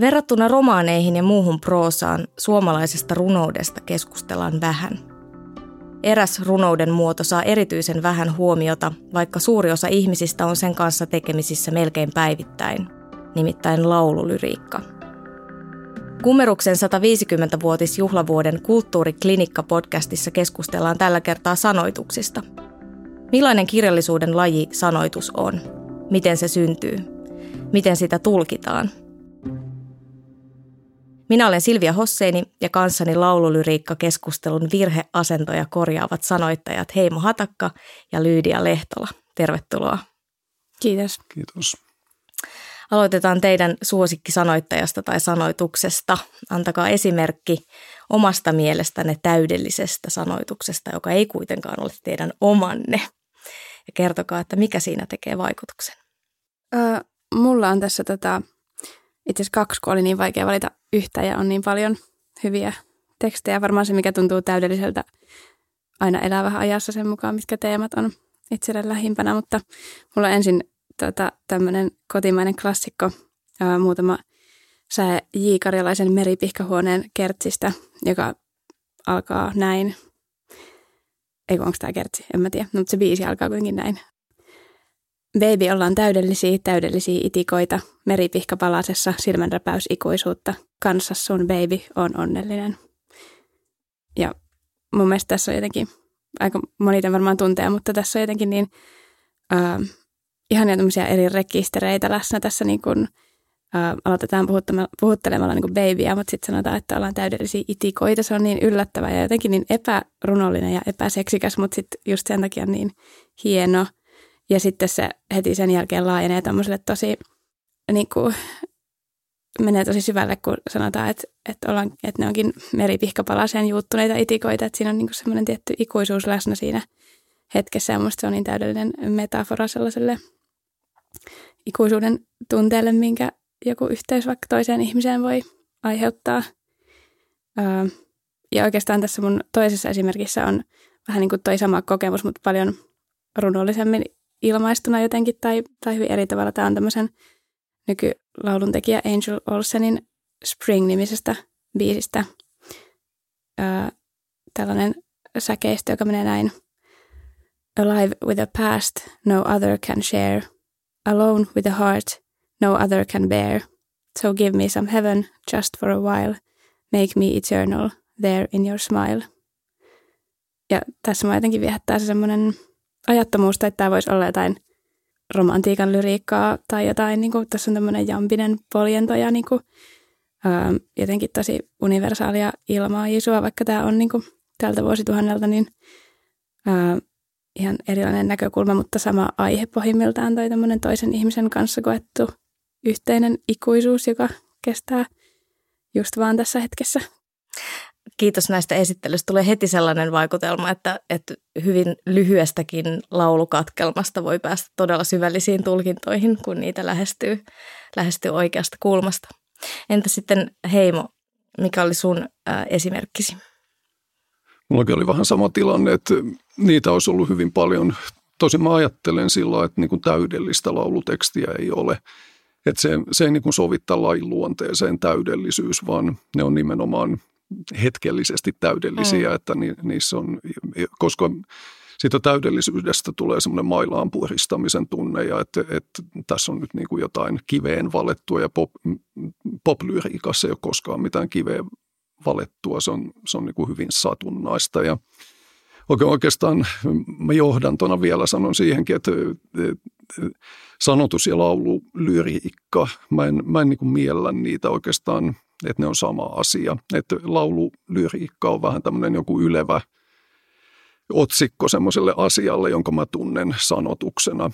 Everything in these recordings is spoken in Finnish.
Verrattuna romaaneihin ja muuhun proosaan suomalaisesta runoudesta keskustellaan vähän. Eräs runouden muoto saa erityisen vähän huomiota, vaikka suuri osa ihmisistä on sen kanssa tekemisissä melkein päivittäin, nimittäin laululyriikka. Kummeruksen 150-vuotisjuhlavuoden Kulttuuriklinikka-podcastissa keskustellaan tällä kertaa sanoituksista. Millainen kirjallisuuden laji sanoitus on? Miten se syntyy? Miten sitä tulkitaan – minä olen Silvia Hosseini ja kanssani laululyriikka-keskustelun virheasentoja korjaavat sanoittajat Heimo Hatakka ja Lyydia Lehtola. Tervetuloa. Kiitos. Kiitos. Aloitetaan teidän suosikkisanoittajasta tai sanoituksesta. Antakaa esimerkki omasta mielestänne täydellisestä sanoituksesta, joka ei kuitenkaan ole teidän omanne. Ja kertokaa, että mikä siinä tekee vaikutuksen. Öö, mulla on tässä tota, itse asiassa kaksi, kun oli niin vaikea valita yhtä ja on niin paljon hyviä tekstejä. Varmaan se, mikä tuntuu täydelliseltä, aina elää vähän ajassa sen mukaan, mitkä teemat on itselle lähimpänä. Mutta mulla on ensin tota, tämmöinen kotimainen klassikko, ää, muutama sää J. Karjalaisen meripihkahuoneen kertsistä, joka alkaa näin. Eikö onko tämä kertsi? En mä tiedä, no, mutta se biisi alkaa kuitenkin näin. Baby ollaan täydellisiä, täydellisiä itikoita, meripihka palasessa, silmänräpäys ikuisuutta, kanssa sun baby on onnellinen. Ja mun mielestä tässä on jotenkin, aika moni varmaan tuntee, mutta tässä on jotenkin niin äh, ihania tämmöisiä eri rekistereitä läsnä tässä niin kuin, äh, aloitetaan puhuttelemalla niin kuin babyä, mutta sitten sanotaan, että ollaan täydellisiä itikoita. Se on niin yllättävä ja jotenkin niin epärunollinen ja epäseksikäs, mutta sitten just sen takia niin hieno – ja sitten se heti sen jälkeen laajenee tämmöiselle tosi, niin kuin, menee tosi syvälle, kun sanotaan, että, että, ollaan, että ne onkin meripihkapalaseen juuttuneita itikoita, että siinä on niin semmoinen tietty ikuisuus läsnä siinä hetkessä ja se on niin täydellinen metafora sellaiselle ikuisuuden tunteelle, minkä joku yhteys vaikka toiseen ihmiseen voi aiheuttaa. Ja oikeastaan tässä mun toisessa esimerkissä on vähän niin kuin toi sama kokemus, mutta paljon runollisemmin ilmaistuna jotenkin tai, tai hyvin eri tavalla. Tämä on tämmöisen nykylaulun tekijä Angel Olsenin Spring-nimisestä biisistä. Öö, tällainen säkeistö, joka menee näin. Alive with a past no other can share. Alone with a heart no other can bear. So give me some heaven just for a while. Make me eternal there in your smile. Ja tässä mä jotenkin viehättää se semmoinen ajattomuusta, että tämä voisi olla jotain romantiikan lyriikkaa tai jotain, niin kuin, tässä on tämmöinen jampinen poljento ja niin kuin, ää, jotenkin tosi universaalia ilmaa Jeesua, vaikka tämä on niin kuin, tältä vuosituhannelta, niin ää, ihan erilainen näkökulma, mutta sama aihe pohjimmiltaan toi tämmöinen toisen ihmisen kanssa koettu yhteinen ikuisuus, joka kestää just vaan tässä hetkessä kiitos näistä esittelyistä. Tulee heti sellainen vaikutelma, että, että hyvin lyhyestäkin laulukatkelmasta voi päästä todella syvällisiin tulkintoihin, kun niitä lähestyy, lähestyy oikeasta kulmasta. Entä sitten Heimo, mikä oli sun ää, esimerkkisi? Mullakin oli vähän sama tilanne, että niitä olisi ollut hyvin paljon. Tosin mä ajattelen sillä että niin kuin täydellistä laulutekstiä ei ole. Että se, se ei niin sovittaa lain luonteeseen täydellisyys, vaan ne on nimenomaan hetkellisesti täydellisiä, mm. että ni, niissä on, koska siitä täydellisyydestä tulee semmoinen mailaan puristamisen tunne ja että, että tässä on nyt niin kuin jotain kiveen valettua ja pop, poplyriikassa ei ole koskaan mitään kiveen valettua, se on, se on niin kuin hyvin satunnaista ja oikeastaan mä johdantona vielä sanon siihenkin, että, sanotus ja laulu lyriikka, mä en, mä en niin kuin miellä niitä oikeastaan – että ne on sama asia. Että laululyriikka on vähän tämmöinen joku ylevä otsikko semmoiselle asialle, jonka mä tunnen sanotuksena.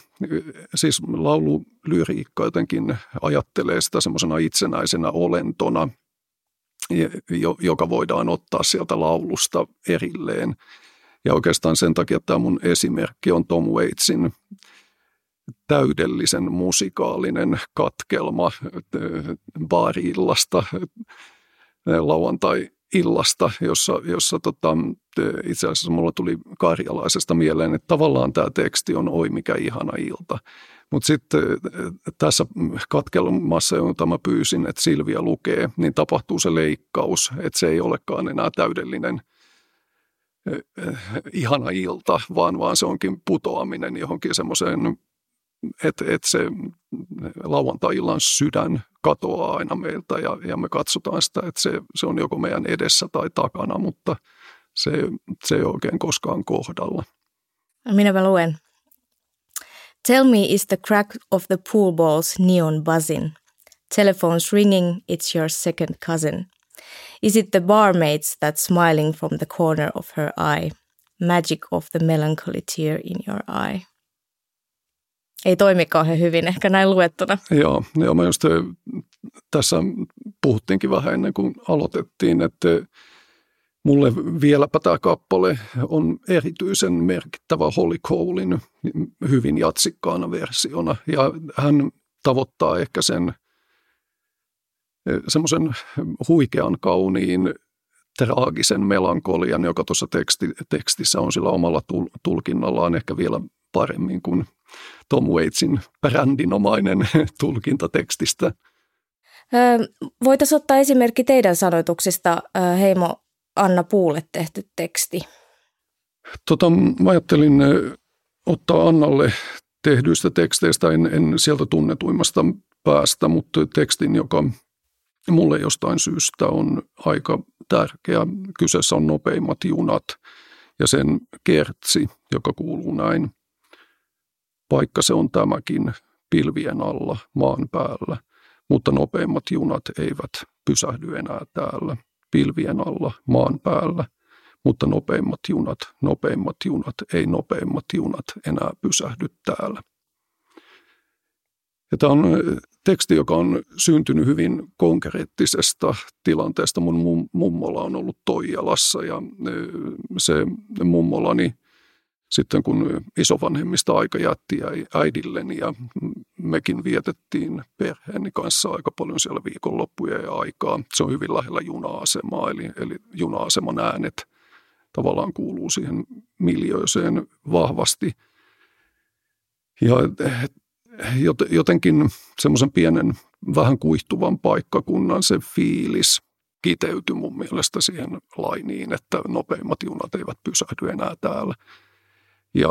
Siis laululyriikka jotenkin ajattelee sitä semmoisena itsenäisenä olentona, joka voidaan ottaa sieltä laulusta erilleen. Ja oikeastaan sen takia tämä mun esimerkki on Tom Waitsin täydellisen musikaalinen katkelma baari-illasta, lauantai-illasta, jossa, jossa tota, itse asiassa mulla tuli karjalaisesta mieleen, että tavallaan tämä teksti on oi mikä ihana ilta. Mutta sitten tässä katkelmassa, jota mä pyysin, että Silvia lukee, niin tapahtuu se leikkaus, että se ei olekaan enää täydellinen ihana ilta, vaan, vaan se onkin putoaminen johonkin semmoiseen, että, että se lauantai-illan sydän katoaa aina meiltä ja, ja me katsotaan sitä, että se, se on joko meidän edessä tai takana, mutta se, se ei oikein koskaan kohdalla. Minäpä luen. Tell me is the crack of the pool balls neon buzzing. Telephones ringing, it's your second cousin. Is it the barmaids that's smiling from the corner of her eye? Magic of the melancholy tear in your eye. Ei toimi kauhean hyvin ehkä näin luettuna. Joo, joo mä just tässä puhuttiinkin vähän ennen kuin aloitettiin, että Mulle vieläpä tämä kappale on erityisen merkittävä Holly Colein hyvin jatsikkaana versiona. Ja hän tavoittaa ehkä sen semmoisen huikean kauniin traagisen melankolian, joka tuossa teksti, tekstissä on sillä omalla tulkinnallaan ehkä vielä paremmin kuin Tom Waitsin brändinomainen tulkinta tekstistä. Voitaisiin ottaa esimerkki teidän sanoituksista, Heimo Anna Puulle tehty teksti? Tota, mä ajattelin ottaa Annalle tehdyistä teksteistä, en, en sieltä tunnetuimmasta päästä, mutta tekstin, joka mulle jostain syystä on aika tärkeä. Kyseessä on nopeimmat junat ja sen kertsi, joka kuuluu näin. Vaikka se on tämäkin pilvien alla maan päällä, mutta nopeimmat junat eivät pysähdy enää täällä pilvien alla maan päällä, mutta nopeimmat junat, nopeimmat junat, ei nopeimmat junat enää pysähdy täällä. Ja tämä on teksti, joka on syntynyt hyvin konkreettisesta tilanteesta. Mun mummola on ollut Toijalassa ja se mummolani sitten kun isovanhemmista aika jätti äidilleni ja mekin vietettiin perheeni kanssa aika paljon siellä viikonloppuja ja aikaa. Se on hyvin lähellä juna-asemaa, eli, eli juna-aseman äänet tavallaan kuuluu siihen miljööseen vahvasti. Ja jotenkin semmoisen pienen, vähän kuihtuvan paikkakunnan se fiilis kiteytyi mun mielestä siihen lainiin, että nopeimmat junat eivät pysähdy enää täällä. Ja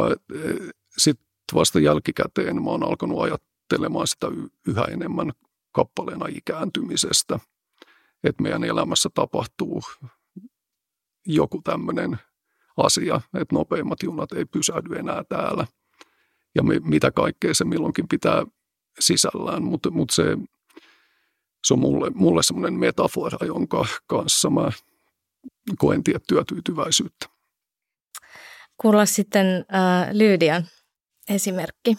sitten vasta jälkikäteen mä oon alkanut ajattelemaan sitä yhä enemmän kappaleena ikääntymisestä, että meidän elämässä tapahtuu joku tämmöinen asia, että nopeimmat junat ei pysähdy enää täällä. Ja me, mitä kaikkea se milloinkin pitää sisällään, mutta, mutta se, se on mulle, mulle semmoinen metafora, jonka kanssa mä koen tiettyä tyytyväisyyttä. Kuulla sitten äh, Lyydian esimerkki.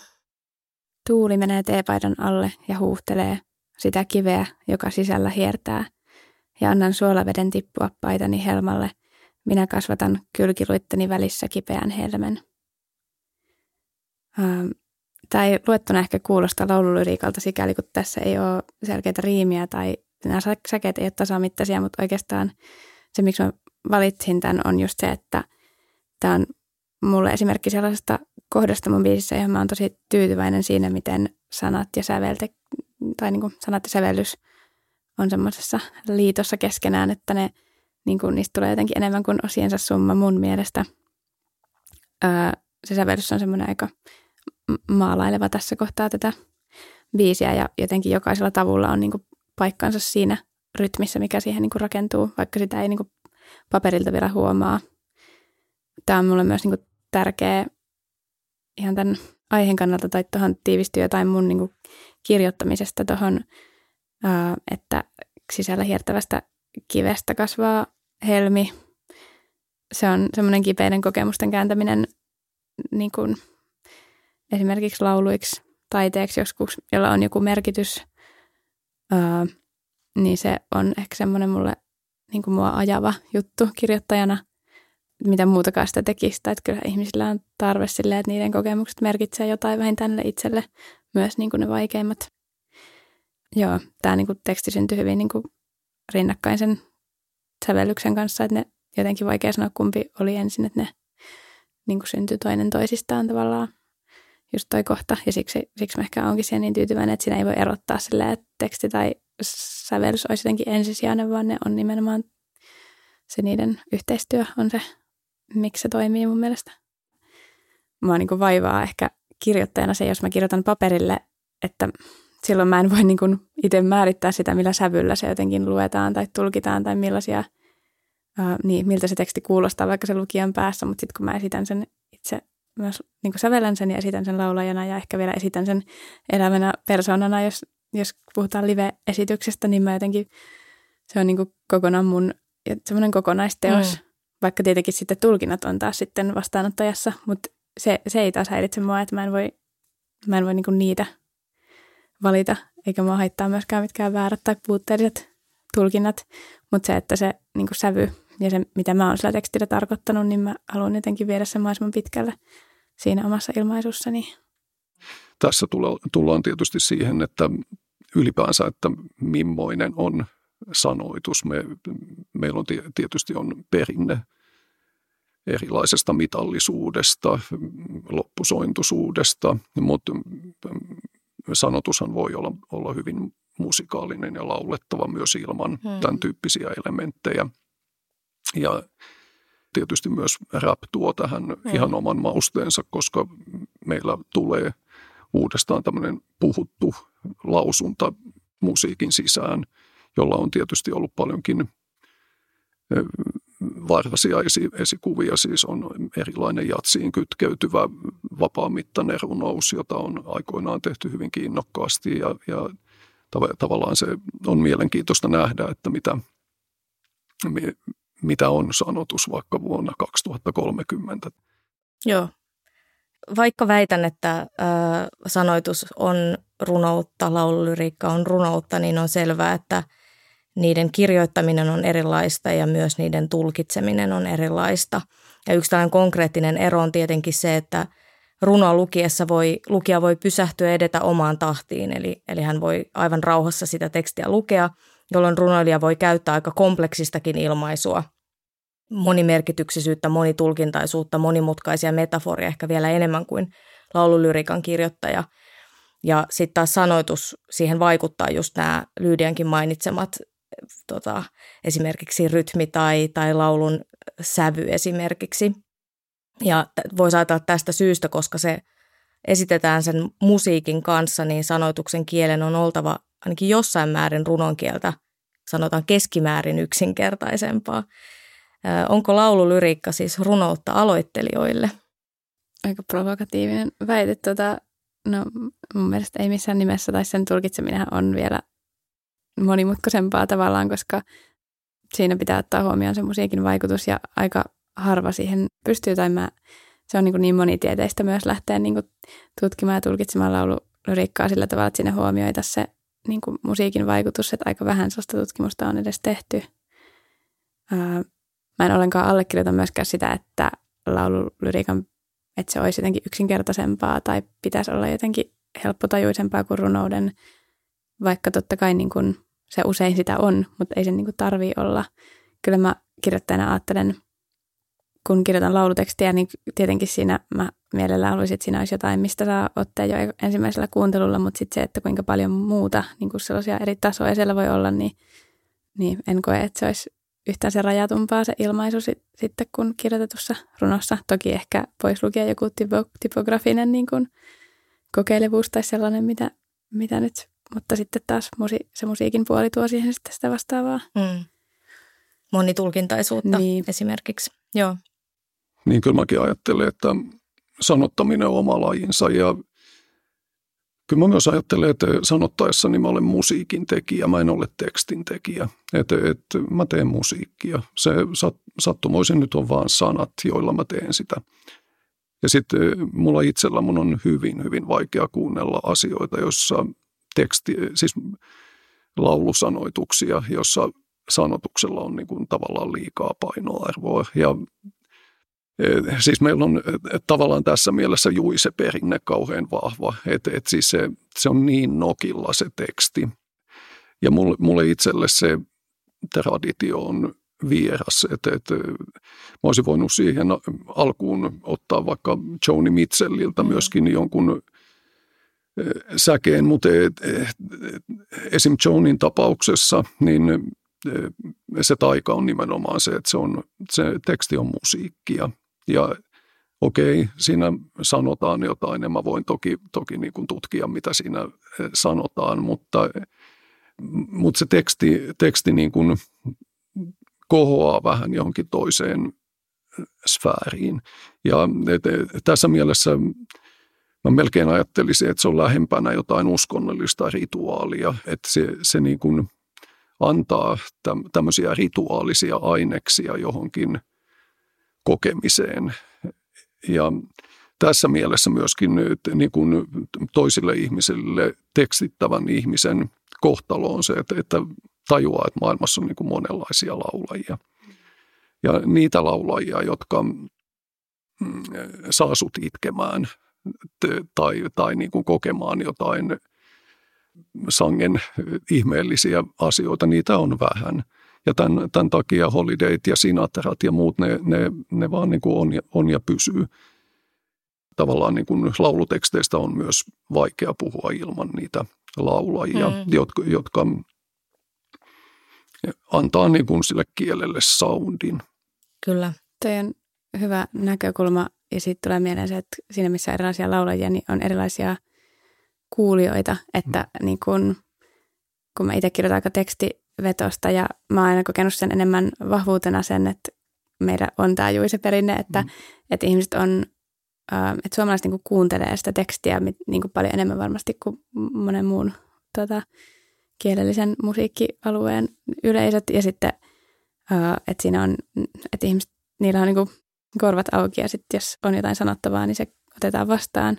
Tuuli menee teepaidan alle ja huuhtelee sitä kiveä, joka sisällä hiertää, ja annan suolaveden tippua paitani helmalle. Minä kasvatan kylkiluitteni välissä kipeän helmen. Ähm, ei luettuna ehkä kuulosta laululyriikalta sikäli, kun tässä ei ole selkeitä riimiä tai nämä säkeet ei ole tasamittaisia, mutta oikeastaan se, miksi mä valitsin tämän, on just se, että tämä on mulle esimerkki sellaisesta kohdasta mun biisissä, johon mä oon tosi tyytyväinen siinä, miten sanat ja sävelte, tai niin kuin sanat ja sävellys on semmoisessa liitossa keskenään, että ne, niin kuin, niistä tulee jotenkin enemmän kuin osiensa summa mun mielestä. Öö, se sävellys on semmoinen aika maalaileva tässä kohtaa tätä biisiä ja jotenkin jokaisella tavulla on niin kuin paikkansa siinä rytmissä, mikä siihen niin kuin rakentuu, vaikka sitä ei niin kuin paperilta vielä huomaa. Tämä on mulle myös niin kuin tärkeä ihan tämän aiheen kannalta tai tuohon tiivistyy jotain mun niin kuin kirjoittamisesta tuohon, että sisällä hiertävästä kivestä kasvaa helmi. Se on semmoinen kipeiden kokemusten kääntäminen niin kuin esimerkiksi lauluiksi, taiteeksi joskus, jolla on joku merkitys, niin se on ehkä semmoinen mulle niin kuin mua ajava juttu kirjoittajana – mitä muutakaan sitä tekisi. Että kyllä ihmisillä on tarve silleen, että niiden kokemukset merkitsee jotain vähintään itselle, myös niin kuin ne vaikeimmat. Joo, tämä niin kuin teksti syntyi hyvin niin kuin rinnakkain sen sävellyksen kanssa, että ne jotenkin vaikea sanoa kumpi oli ensin, että ne niin kuin syntyi toinen toisistaan tavallaan just toi kohta. Ja siksi, siksi mä ehkä onkin siihen niin tyytyväinen, että siinä ei voi erottaa silleen, että teksti tai sävellys olisi jotenkin ensisijainen, vaan ne on nimenomaan se niiden yhteistyö on se, miksi se toimii mun mielestä. Mua niin kuin vaivaa ehkä kirjoittajana se, jos mä kirjoitan paperille, että silloin mä en voi niin kuin itse määrittää sitä, millä sävyllä se jotenkin luetaan tai tulkitaan tai millaisia, ää, niin, miltä se teksti kuulostaa vaikka se lukijan päässä, mutta sitten kun mä esitän sen itse myös niin kuin sen ja esitän sen laulajana ja ehkä vielä esitän sen elävänä persoonana, jos, jos puhutaan live-esityksestä, niin mä jotenkin, se on niin kuin kokonaan mun semmoinen kokonaisteos, mm. Vaikka tietenkin sitten tulkinnat on taas sitten vastaanottajassa, mutta se, se ei taas häiritse mua, että mä en voi, mä en voi niin niitä valita, eikä mua haittaa myöskään mitkään väärät tai puutteelliset tulkinnat, mutta se, että se niin sävy ja se, mitä mä oon sillä tekstillä tarkoittanut, niin mä haluan jotenkin viedä sen mahdollisimman pitkälle siinä omassa ilmaisussani. Tässä tullaan tietysti siihen, että ylipäänsä, että millainen on sanoitus. Me, meillä on tietysti on perinne erilaisesta mitallisuudesta, loppusointuisuudesta, mutta sanotushan voi olla, olla hyvin musikaalinen ja laulettava myös ilman hmm. tämän tyyppisiä elementtejä. Ja tietysti myös rap tuo tähän hmm. ihan oman mausteensa, koska meillä tulee uudestaan tämmöinen puhuttu lausunta musiikin sisään, jolla on tietysti ollut paljonkin varhaisia esi- esikuvia, siis on erilainen jatsiin kytkeytyvä vapaamittainen runous, jota on aikoinaan tehty hyvin kiinnokkaasti ja, ja tav- tavallaan se on mielenkiintoista nähdä, että mitä, mitä on sanotus vaikka vuonna 2030. Joo. Vaikka väitän, että äh, sanoitus on runoutta, laululyriikka on runoutta, niin on selvää, että – niiden kirjoittaminen on erilaista ja myös niiden tulkitseminen on erilaista. Ja yksi tällainen konkreettinen ero on tietenkin se, että runoa lukiessa voi, lukija voi pysähtyä edetä omaan tahtiin, eli, eli hän voi aivan rauhassa sitä tekstiä lukea, jolloin runoilija voi käyttää aika kompleksistakin ilmaisua, monimerkityksisyyttä, monitulkintaisuutta, monimutkaisia metaforia ehkä vielä enemmän kuin laululyrikan kirjoittaja. Ja sitten taas sanoitus, siihen vaikuttaa just nämä Lyydiankin mainitsemat tota, esimerkiksi rytmi tai, tai laulun sävy esimerkiksi. Ja voisi ajatella tästä syystä, koska se esitetään sen musiikin kanssa, niin sanoituksen kielen on oltava ainakin jossain määrin runonkieltä, sanotaan keskimäärin yksinkertaisempaa. Onko laululyriikka siis runoutta aloittelijoille? Aika provokatiivinen väite. Tota, no, mun mielestä ei missään nimessä, tai sen tulkitseminen on vielä monimutkaisempaa tavallaan, koska siinä pitää ottaa huomioon se musiikin vaikutus ja aika harva siihen pystyy. Tai mä, se on niin, niin monitieteistä myös lähteä niin kuin tutkimaan ja tulkitsemaan laululyriikkaa sillä tavalla, että sinne huomioita se niin kuin musiikin vaikutus, että aika vähän sellaista tutkimusta on edes tehty. Ää, mä en ollenkaan allekirjoita myöskään sitä, että laululyriikan, että se olisi jotenkin yksinkertaisempaa tai pitäisi olla jotenkin helppotajuisempaa kuin runouden, vaikka totta kai niin kuin se usein sitä on, mutta ei se niin kuin tarvii olla. Kyllä mä kirjoittajana ajattelen, kun kirjoitan laulutekstiä, niin tietenkin siinä mä mielellään haluaisin, että siinä olisi jotain, mistä saa ottaa jo ensimmäisellä kuuntelulla, mutta sitten se, että kuinka paljon muuta, niin kuin sellaisia eri tasoja siellä voi olla, niin, niin en koe, että se olisi yhtään se rajatumpaa se ilmaisu sit, sitten kun kirjoitetussa runossa. Toki ehkä pois lukea joku typo, typografinen niin kuin kokeilevuus tai sellainen, mitä, mitä nyt mutta sitten taas musi- se musiikin puoli tuo siihen sitten sitä vastaavaa. Mm. Monitulkintaisuutta niin. esimerkiksi, joo. Niin kyllä mäkin ajattelen, että sanottaminen on oma lajinsa ja kyllä mä myös ajattelen, että sanottaessa niin mä olen musiikin tekijä, mä en ole tekstin tekijä. Että, että mä teen musiikkia. Se sat, sattumoisin nyt on vaan sanat, joilla mä teen sitä. Ja sitten mulla itsellä mun on hyvin, hyvin vaikea kuunnella asioita, joissa teksti, siis laulusanoituksia, jossa sanotuksella on niin kuin tavallaan liikaa painoarvoa. Ja e, Siis meillä on e, tavallaan tässä mielessä juise perinne kauhean vahva, että et siis se, se on niin nokilla se teksti. Ja mulle, mulle itselle se traditio on vieras. Et, et, mä olisin voinut siihen alkuun ottaa vaikka Joni Mitchelliltä mm. myöskin jonkun säkeen, mutta et, et, esim. Jonin tapauksessa niin se taika on nimenomaan se, että se, on, se teksti on musiikkia. Ja okei, siinä sanotaan jotain ja mä voin toki, toki niin kuin tutkia, mitä siinä sanotaan, mutta, mutta se teksti, teksti niin kuin kohoaa vähän johonkin toiseen sfääriin. Ja et, et, tässä mielessä mä melkein ajattelisin, että se on lähempänä jotain uskonnollista rituaalia, että se, se niin kuin antaa tämmöisiä rituaalisia aineksia johonkin kokemiseen. Ja tässä mielessä myöskin niin kuin toisille ihmisille tekstittävän ihmisen kohtalo on se, että, että tajuaa, että maailmassa on niin kuin monenlaisia laulajia. Ja niitä laulajia, jotka mm, saa sut itkemään tai, tai niin kuin kokemaan jotain sangen ihmeellisiä asioita, niitä on vähän. Ja tämän, tämän takia Holidayt ja Sinatrat ja muut, ne, ne, ne vaan niin kuin on, ja, on ja pysyy. Tavallaan niin kuin lauluteksteistä on myös vaikea puhua ilman niitä laulajia, mm. jotka, jotka antaa niin kuin sille kielelle soundin. Kyllä. Tuo on hyvä näkökulma ja sitten tulee mieleen se, että siinä missä on erilaisia laulajia, niin on erilaisia kuulijoita, että mm. niin kun, kun mä itse kirjoitan aika tekstivetosta ja mä oon aina kokenut sen enemmän vahvuutena sen, että meillä on tämä juuri se perinne, että, mm. että ihmiset on, että suomalaiset niin kuuntelee sitä tekstiä niin paljon enemmän varmasti kuin monen muun tota, kielellisen musiikkialueen yleisöt ja sitten, että siinä on, että ihmiset, niillä on niin korvat auki ja sitten jos on jotain sanottavaa, niin se otetaan vastaan.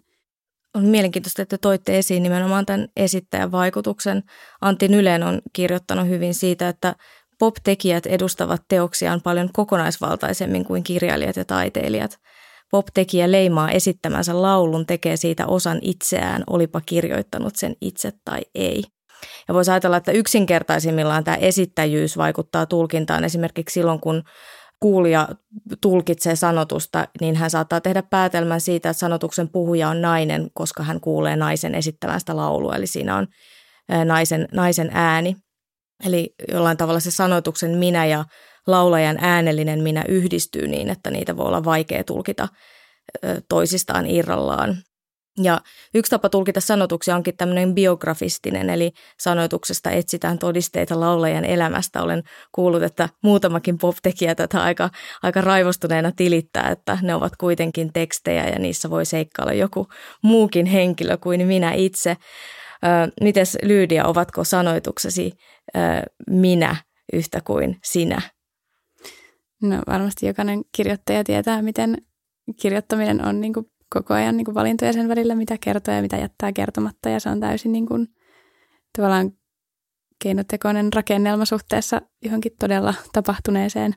On mielenkiintoista, että toitte esiin nimenomaan tämän esittäjän vaikutuksen. Antti Nylen on kirjoittanut hyvin siitä, että pop-tekijät edustavat teoksiaan paljon kokonaisvaltaisemmin kuin kirjailijat ja taiteilijat. Pop-tekijä leimaa esittämänsä laulun, tekee siitä osan itseään, olipa kirjoittanut sen itse tai ei. Ja voisi ajatella, että yksinkertaisimmillaan tämä esittäjyys vaikuttaa tulkintaan esimerkiksi silloin, kun kuulija tulkitsee sanotusta, niin hän saattaa tehdä päätelmän siitä, että sanotuksen puhuja on nainen, koska hän kuulee naisen esittävästä laulua, eli siinä on naisen, naisen ääni. Eli jollain tavalla se sanotuksen minä ja laulajan äänellinen minä yhdistyy niin, että niitä voi olla vaikea tulkita toisistaan irrallaan. Ja yksi tapa tulkita sanotuksia onkin tämmöinen biografistinen, eli sanoituksesta etsitään todisteita laulajan elämästä. Olen kuullut, että muutamakin pop-tekijä tätä aika, aika raivostuneena tilittää, että ne ovat kuitenkin tekstejä ja niissä voi seikkailla joku muukin henkilö kuin minä itse. mites Lyydia, ovatko sanoituksesi minä yhtä kuin sinä? No varmasti jokainen kirjoittaja tietää, miten kirjoittaminen on niin kuin koko ajan niin kuin valintoja sen välillä, mitä kertoo ja mitä jättää kertomatta. Ja se on täysin niin kuin, tavallaan keinotekoinen rakennelma suhteessa johonkin todella tapahtuneeseen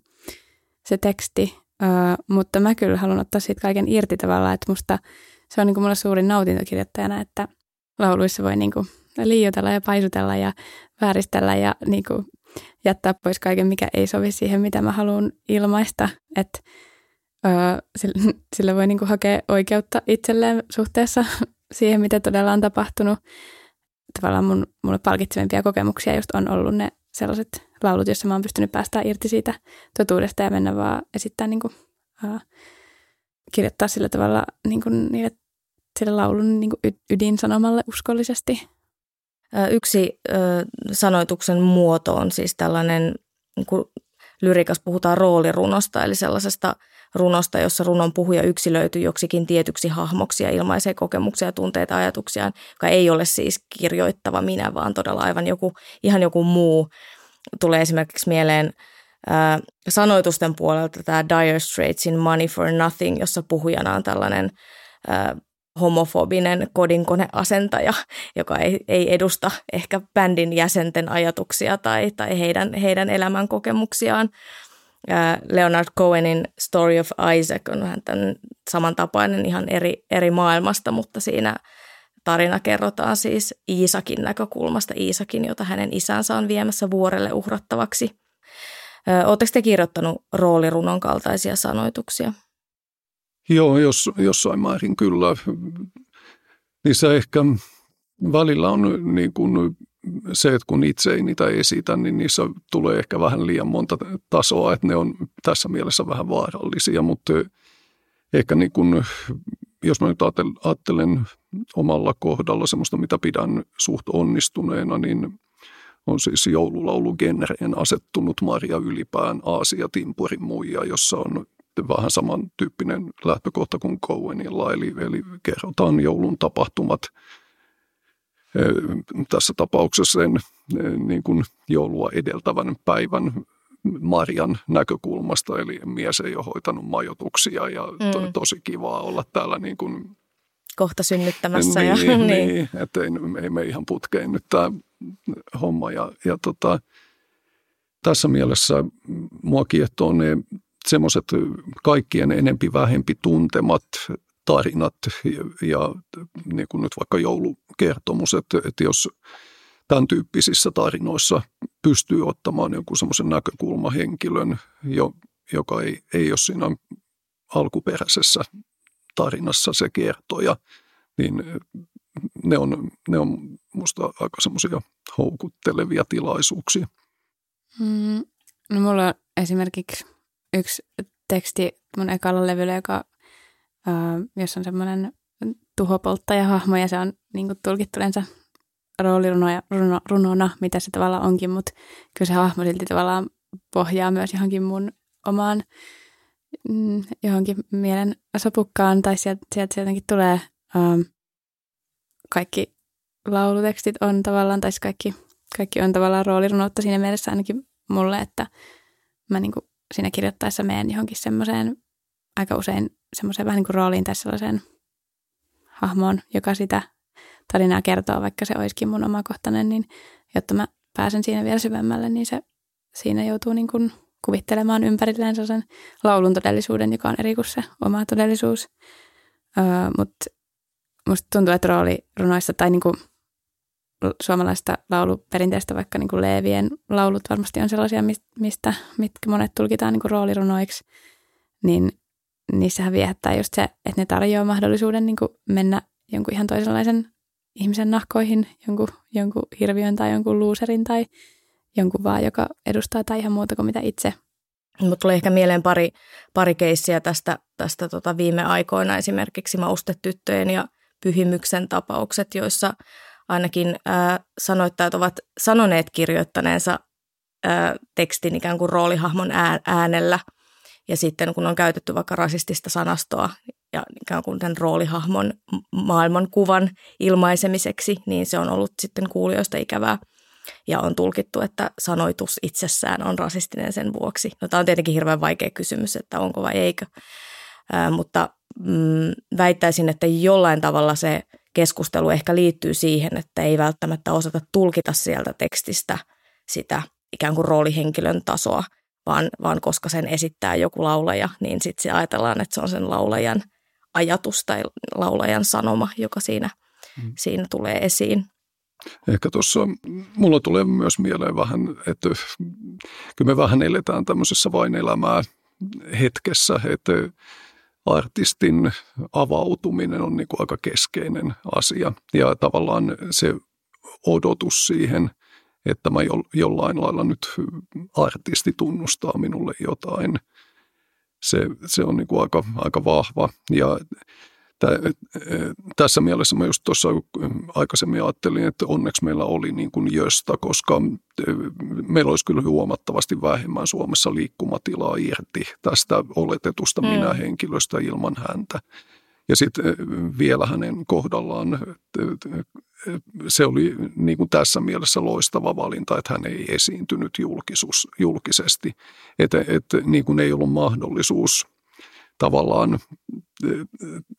se teksti. Uh, mutta mä kyllä haluan ottaa siitä kaiken irti tavallaan, että musta se on niin kuin mulle suurin nautinto kirjoittajana, että lauluissa voi niin kuin liioitella ja paisutella ja vääristellä ja niin kuin jättää pois kaiken, mikä ei sovi siihen, mitä mä haluan ilmaista. Että sille voi niin kuin hakea oikeutta itselleen suhteessa siihen, mitä todella on tapahtunut. Tavallaan mun, mulle palkitsevimpia kokemuksia just on ollut ne sellaiset laulut, joissa mä oon pystynyt päästään irti siitä totuudesta ja mennä vaan esittää niin kuin, kirjoittaa sillä tavalla niin kuin niille, sille laulun niin kuin ydinsanomalle uskollisesti. Yksi ö, sanoituksen muoto on siis tällainen, niin kuin lyrikas puhutaan roolirunosta, eli sellaisesta – runosta, jossa runon puhuja yksilöityy joksikin tietyksi hahmoksi ja ilmaisee kokemuksia, tunteita, ajatuksiaan, joka ei ole siis kirjoittava minä, vaan todella aivan joku, ihan joku muu. Tulee esimerkiksi mieleen ää, sanoitusten puolelta tämä Dire Straitsin Money for Nothing, jossa puhujana on tällainen ää, homofobinen kodinkoneasentaja, joka ei, ei edusta ehkä bändin jäsenten ajatuksia tai, tai heidän, heidän elämän kokemuksiaan. Leonard Cohenin Story of Isaac on vähän tämän samantapainen ihan eri, eri maailmasta, mutta siinä tarina kerrotaan siis Iisakin näkökulmasta, Iisakin, jota hänen isänsä on viemässä vuorelle uhrattavaksi. Oletteko te kirjoittanut roolirunon kaltaisia sanoituksia? Joo, jos, jossain määrin kyllä. Niissä ehkä välillä on niin kuin se, että kun itse ei niitä esitä, niin niissä tulee ehkä vähän liian monta tasoa, että ne on tässä mielessä vähän vaarallisia, mutta ehkä niin kuin, jos mä nyt ajattelen omalla kohdalla semmoista, mitä pidän suht onnistuneena, niin on siis joululaulugenreen asettunut Maria Ylipään Aasia Timpurin muija, jossa on vähän samantyyppinen lähtökohta kuin Cowenilla, eli, eli kerrotaan joulun tapahtumat tässä tapauksessa sen niin kuin joulua edeltävän päivän Marian näkökulmasta, eli mies ei ole hoitanut majoituksia ja to, mm. tosi kivaa olla täällä niin kuin kohta synnyttämässä. Niin, ja, niin, niin. että ei, ei me ihan putkeen nyt tämä homma. Ja, ja tota, tässä mielessä mua kiehtoo ne semmoiset kaikkien enempi vähempi tuntemat tarinat ja, ja niin kuin nyt vaikka joulukertomus, että, että jos tämän tyyppisissä tarinoissa pystyy ottamaan jonkun semmoisen näkökulmahenkilön, jo, joka ei, ei ole siinä alkuperäisessä tarinassa se kertoja, niin ne on, ne on musta aika semmoisia houkuttelevia tilaisuuksia. Mm, no mulla on esimerkiksi yksi teksti mun ekalla levyllä, joka, jossa on semmoinen tuhopolttaja-hahmo ja se on niin kuin tulkittu yleensä roolirunona, runo, runona, mitä se tavallaan onkin, mutta kyllä se hahmo silti tavallaan pohjaa myös johonkin mun omaan mm, johonkin mielen sopukkaan tai sieltä, sieltä, jotenkin tulee. Ähm, kaikki laulutekstit on tavallaan, tai siis kaikki, kaikki on tavallaan roolirunoutta siinä mielessä ainakin mulle, että mä niin kuin siinä kirjoittaessa menen johonkin semmoiseen, aika usein semmoiseen vähän niin kuin rooliin tai sellaiseen hahmoon, joka sitä tarinaa kertoo, vaikka se olisikin mun omakohtainen, niin jotta mä pääsen siinä vielä syvemmälle, niin se siinä joutuu niin kuin kuvittelemaan ympärilleen sen laulun todellisuuden, joka on eri kuin se oma todellisuus. Öö, Mutta musta tuntuu, että rooli runoissa tai niin kuin suomalaista lauluperinteestä, vaikka niin kuin Leevien laulut varmasti on sellaisia, mistä, mitkä monet tulkitaan niin kuin roolirunoiksi, niin niissähän viehättää just se, että ne tarjoaa mahdollisuuden niin kuin mennä jonkun ihan toisenlaisen ihmisen nahkoihin, jonkun, jonkun hirviön tai jonkun luuserin tai jonkun vaan, joka edustaa tai ihan muuta kuin mitä itse. Mutta tulee ehkä mieleen pari, pari keissiä tästä, tästä tota viime aikoina, esimerkiksi maustetyttöjen ja pyhimyksen tapaukset, joissa ainakin ää, sanoittajat ovat sanoneet kirjoittaneensa ää, tekstin ikään kuin roolihahmon äänellä. Ja sitten kun on käytetty vaikka rasistista sanastoa ja ikään kuin tämän roolihahmon maailmankuvan ilmaisemiseksi, niin se on ollut sitten kuulijoista ikävää. Ja on tulkittu, että sanoitus itsessään on rasistinen sen vuoksi. No tämä on tietenkin hirveän vaikea kysymys, että onko vai eikö. Ää, mutta mm, väittäisin, että jollain tavalla se keskustelu ehkä liittyy siihen, että ei välttämättä osata tulkita sieltä tekstistä sitä ikään kuin roolihenkilön tasoa, vaan, vaan koska sen esittää joku laulaja, niin sitten se ajatellaan, että se on sen laulajan ajatus tai laulajan sanoma, joka siinä, mm. siinä tulee esiin. Ehkä tuossa mulla tulee myös mieleen vähän, että kyllä me vähän eletään tämmöisessä vain elämää hetkessä, että artistin avautuminen on niin kuin aika keskeinen asia. Ja tavallaan se odotus siihen, että mä jollain lailla nyt artisti tunnustaa minulle jotain, se, se on niin kuin aika, aika vahva. Ja tässä mielessä mä just tuossa aikaisemmin ajattelin, että onneksi meillä oli niin kuin jöstä, koska meillä olisi kyllä huomattavasti vähemmän Suomessa liikkumatilaa irti tästä oletetusta mm. minä-henkilöstä ilman häntä. Ja sitten vielä hänen kohdallaan se oli niin kuin tässä mielessä loistava valinta, että hän ei esiintynyt julkisuus, julkisesti. Että, että niin kuin ei ollut mahdollisuus – tavallaan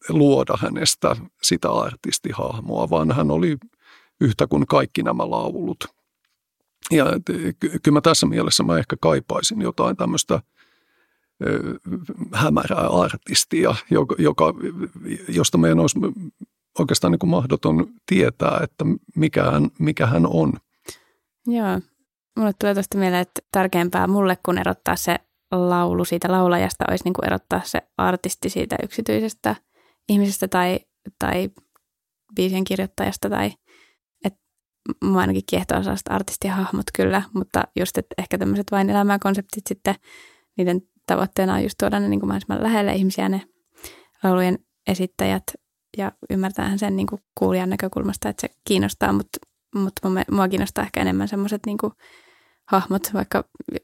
luoda hänestä sitä artistihahmoa, vaan hän oli yhtä kuin kaikki nämä laulut. Ja kyllä mä tässä mielessä mä ehkä kaipaisin jotain tämmöistä hämärää artistia, joka, joka, josta meidän olisi oikeastaan niin kuin mahdoton tietää, että mikä hän, mikä hän on. Joo. mulle tulee tuosta mieleen, että tärkeämpää mulle kun erottaa se laulu siitä laulajasta olisi niin kuin erottaa se artisti siitä yksityisestä ihmisestä tai, tai biisien kirjoittajasta tai että mä ainakin kiehtoo artistihahmot kyllä, mutta just, että ehkä tämmöiset vain elämäkonseptit sitten, niiden tavoitteena on just tuoda ne niin kuin mahdollisimman lähelle ihmisiä ne laulujen esittäjät ja ymmärtäähän sen niin kuin kuulijan näkökulmasta, että se kiinnostaa, mutta, mutta mua kiinnostaa ehkä enemmän semmoiset niin hahmot, vaikka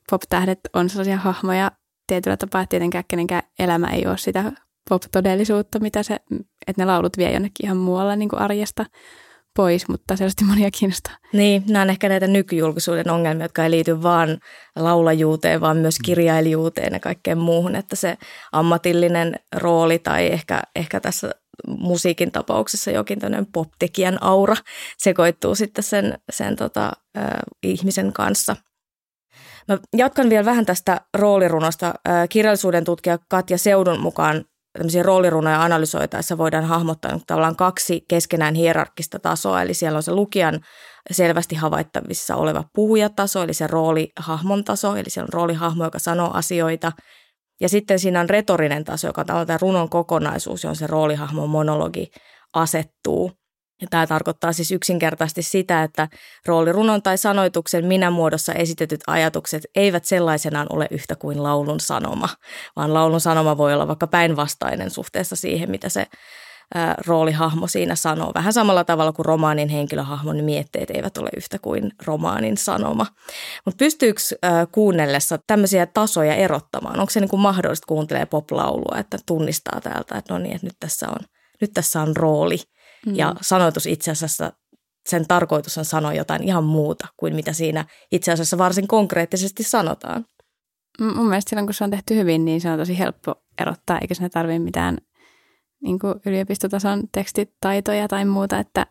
pop-tähdet on sellaisia hahmoja tietyllä tapaa, että tietenkään kenenkään elämä ei ole sitä pop-todellisuutta, mitä se, että ne laulut vie jonnekin ihan muualla niin kuin arjesta pois, mutta selvästi monia kiinnostaa. Niin, nämä on ehkä näitä nykyjulkisuuden ongelmia, jotka ei liity vaan laulajuuteen, vaan myös kirjailijuuteen ja kaikkeen muuhun, että se ammatillinen rooli tai ehkä, ehkä tässä musiikin tapauksessa jokin tämmöinen pop-tekijän aura sekoittuu sitten sen, sen tota, äh, ihmisen kanssa. Mä jatkan vielä vähän tästä roolirunosta. Äh, kirjallisuuden tutkija Katja Seudun mukaan tämmöisiä roolirunoja analysoitaessa voidaan hahmottaa tavallaan kaksi keskenään hierarkkista tasoa, eli siellä on se lukijan selvästi havaittavissa oleva puhujataso, eli se roolihahmon taso, eli siellä on roolihahmo, joka sanoo asioita, ja sitten siinä on retorinen taso, joka on tämä runon kokonaisuus, johon se roolihahmon monologi asettuu. Tämä tarkoittaa siis yksinkertaisesti sitä, että roolirunon tai sanoituksen minä-muodossa esitetyt ajatukset eivät sellaisenaan ole yhtä kuin laulun sanoma, vaan laulun sanoma voi olla vaikka päinvastainen suhteessa siihen, mitä se ää, roolihahmo siinä sanoo. Vähän samalla tavalla kuin romaanin henkilöhahmon mietteet eivät ole yhtä kuin romaanin sanoma. Mutta pystyykö kuunnellessa tämmöisiä tasoja erottamaan? Onko se niin kuin mahdollista kuuntelee pop-laulua, että tunnistaa täältä, että no niin, että nyt tässä on, nyt tässä on rooli – Mm. Ja sanoitus itse asiassa, sen tarkoitus on sanoa jotain ihan muuta kuin mitä siinä itse asiassa varsin konkreettisesti sanotaan. Mun mielestä silloin, kun se on tehty hyvin, niin se on tosi helppo erottaa, eikä sinne tarvitse mitään niin kuin yliopistotason tekstitaitoja tai muuta, että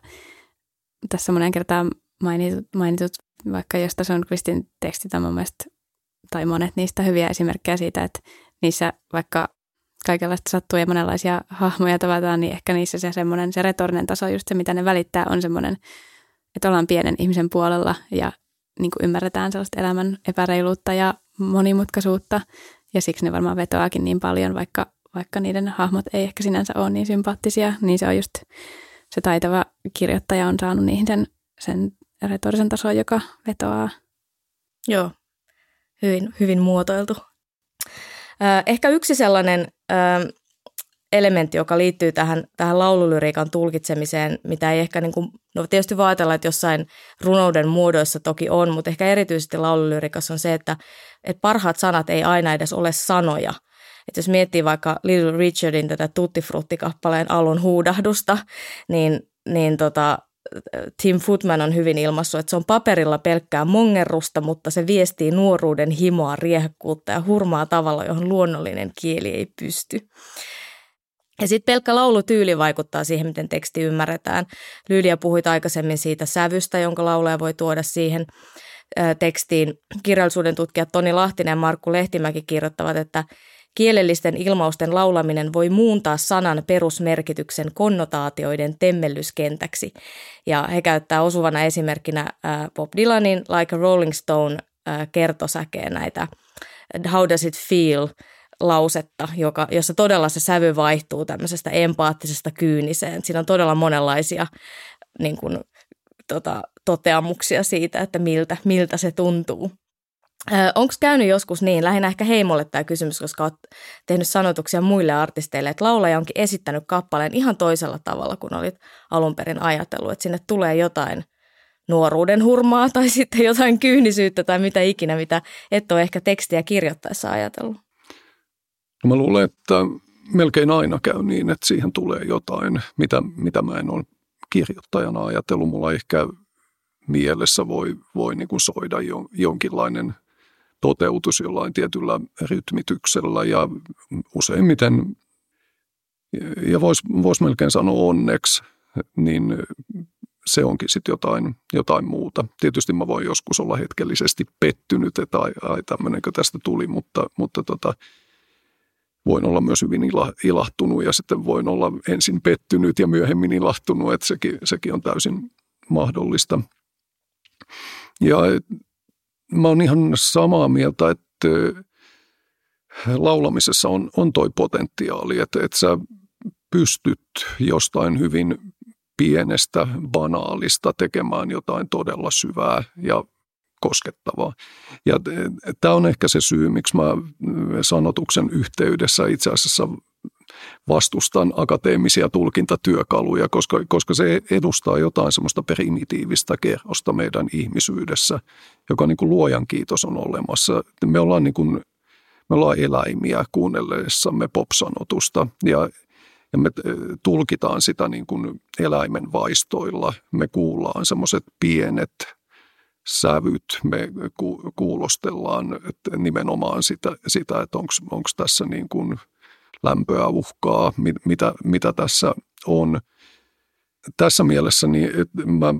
tässä monen kertaan mainitut, mainitut vaikka jos on Kristin tekstit on mun mielestä, tai monet niistä hyviä esimerkkejä siitä, että niissä vaikka kaikenlaista sattuu ja monenlaisia hahmoja tavataan, niin ehkä niissä se semmoinen, se retorinen taso, just se mitä ne välittää, on semmoinen, että ollaan pienen ihmisen puolella ja niin kuin ymmärretään sellaista elämän epäreiluutta ja monimutkaisuutta ja siksi ne varmaan vetoakin niin paljon, vaikka, vaikka niiden hahmot ei ehkä sinänsä ole niin sympaattisia, niin se on just se taitava kirjoittaja on saanut niihin sen, sen retorisen tason, joka vetoaa. Joo, hyvin, hyvin muotoiltu. Ehkä yksi sellainen elementti, joka liittyy tähän, tähän laululyriikan tulkitsemiseen, mitä ei ehkä, niin kuin, no tietysti voi ajatella, että jossain runouden muodoissa toki on, mutta ehkä erityisesti laululyriikassa on se, että, että parhaat sanat ei aina edes ole sanoja. Että jos miettii vaikka Little Richardin tätä Tutti Frutti-kappaleen alun huudahdusta, niin, niin tota, Tim Footman on hyvin ilmassut, että se on paperilla pelkkää mongerrusta, mutta se viestii nuoruuden himoa, riehakkuutta ja hurmaa tavalla, johon luonnollinen kieli ei pysty. Ja sitten pelkkä laulutyyli vaikuttaa siihen, miten teksti ymmärretään. Lyyliä puhui aikaisemmin siitä sävystä, jonka laulaja voi tuoda siihen tekstiin. Kirjallisuuden tutkijat Toni Lahtinen ja Markku Lehtimäki kirjoittavat, että Kielellisten ilmausten laulaminen voi muuntaa sanan perusmerkityksen konnotaatioiden temmellyskentäksi. Ja he käyttää osuvana esimerkkinä Bob Dylanin Like a Rolling Stone kertosäkeen näitä How does it feel lausetta, joka, jossa todella se sävy vaihtuu tämmöisestä empaattisesta kyyniseen. Siinä on todella monenlaisia niin kuin, tota, toteamuksia siitä, että miltä, miltä se tuntuu. Onko käynyt joskus niin, lähinnä ehkä heimolle tämä kysymys, koska olet tehnyt sanotuksia muille artisteille, että laulaja onkin esittänyt kappaleen ihan toisella tavalla kuin olit alun perin ajatellut, että sinne tulee jotain nuoruuden hurmaa tai sitten jotain kyynisyyttä tai mitä ikinä, mitä et ole ehkä tekstiä kirjoittaessa ajatellut? No mä luulen, että melkein aina käy niin, että siihen tulee jotain, mitä, mitä mä en ole kirjoittajana ajatellut. Mulla ehkä mielessä voi, voi niin kuin soida jonkinlainen – toteutus jollain tietyllä rytmityksellä ja useimmiten, ja voisi vois melkein sanoa onneksi, niin se onkin sitten jotain, jotain muuta. Tietysti mä voin joskus olla hetkellisesti pettynyt, että ai, ai tämmöinenkö tästä tuli, mutta, mutta tota, voin olla myös hyvin ilahtunut ja sitten voin olla ensin pettynyt ja myöhemmin ilahtunut, että sekin, sekin on täysin mahdollista. Ja mä oon ihan samaa mieltä, että laulamisessa on, on toi potentiaali, että, että sä pystyt jostain hyvin pienestä, banaalista tekemään jotain todella syvää ja koskettavaa. Ja tämä on ehkä se syy, miksi mä sanotuksen yhteydessä itse asiassa vastustan akateemisia tulkintatyökaluja, koska, koska se edustaa jotain semmoista primitiivistä kerrosta meidän ihmisyydessä, joka niin kuin luojan kiitos on olemassa. Me ollaan, niin kuin, me ollaan eläimiä kuunnellessamme popsanotusta ja, ja me tulkitaan sitä niin kuin eläimen vaistoilla. Me kuullaan semmoiset pienet sävyt, me kuulostellaan että nimenomaan sitä, sitä että onko tässä niin kuin – lämpöä, uhkaa, mit, mitä, mitä tässä on. Tässä mielessä niin mä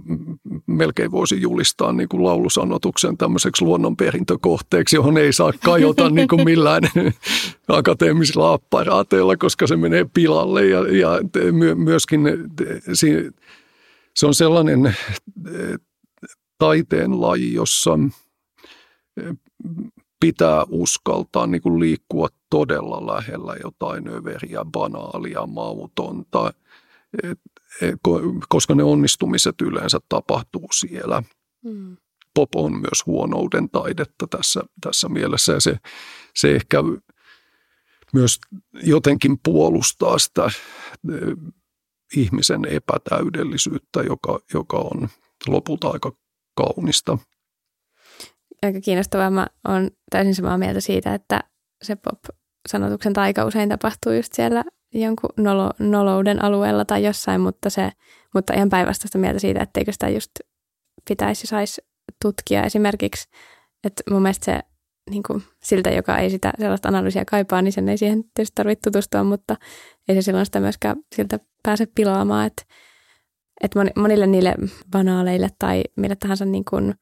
melkein voisin julistaa niin kuin laulusanotuksen tämmöiseksi luonnonperintökohteeksi, johon ei saa kajota niin kuin millään akateemisilla apparaateilla, koska se menee pilalle ja, ja myöskin se on sellainen taiteen laji, jossa pitää uskaltaa niin kuin liikkua todella lähellä jotain överiä, banaalia, mautonta, et, et, koska ne onnistumiset yleensä tapahtuu siellä. Mm. Pop on myös huonouden taidetta tässä, tässä mielessä ja se, se ehkä myös jotenkin puolustaa sitä ihmisen epätäydellisyyttä, joka, joka on lopulta aika kaunista aika kiinnostavaa. Mä oon täysin samaa mieltä siitä, että se pop-sanotuksen taika usein tapahtuu just siellä jonkun nolo, nolouden alueella tai jossain, mutta, se, mutta ihan päinvastaista mieltä siitä, etteikö sitä just pitäisi saisi tutkia esimerkiksi. Että mun mielestä se niin kuin siltä, joka ei sitä sellaista analyysiä kaipaa, niin sen ei siihen tietysti tarvitse tutustua, mutta ei se silloin sitä myöskään siltä pääse pilaamaan, että, että monille niille banaaleille tai mille tahansa niin kuin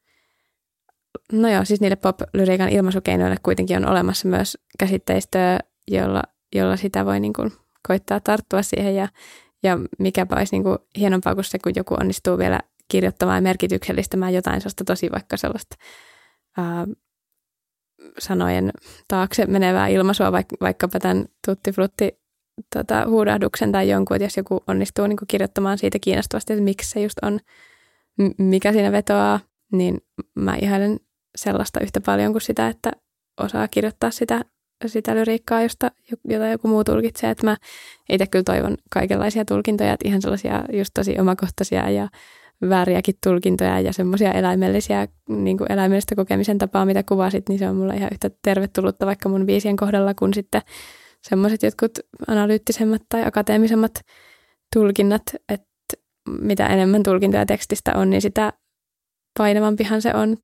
No joo, siis niille pop-lyriikan ilmaisukeinoille kuitenkin on olemassa myös käsitteistöä, jolla, jolla sitä voi niin kuin koittaa tarttua siihen ja, ja mikäpä olisi niin kuin hienompaa kuin se, kun joku onnistuu vielä kirjoittamaan ja merkityksellistämään jotain sellaista tosi vaikka sellaista ää, sanojen taakse menevää ilmaisua, vaikka, vaikkapa tämän tutti tota, huudahduksen tai jonkun, että jos joku onnistuu niin kirjoittamaan siitä kiinnostavasti, että miksi se just on, mikä siinä vetoaa, niin mä ihailen sellaista yhtä paljon kuin sitä, että osaa kirjoittaa sitä, sitä lyriikkaa, josta, jota joku muu tulkitsee. Että mä itse kyllä toivon kaikenlaisia tulkintoja, että ihan sellaisia just tosi omakohtaisia ja vääriäkin tulkintoja ja semmoisia eläimellisiä, niin kuin eläimellistä kokemisen tapaa, mitä kuvasit, niin se on mulle ihan yhtä tervetullutta vaikka mun viisien kohdalla, kun sitten semmoiset jotkut analyyttisemmat tai akateemisemmat tulkinnat, että mitä enemmän tulkintoja tekstistä on, niin sitä painavampihan se on.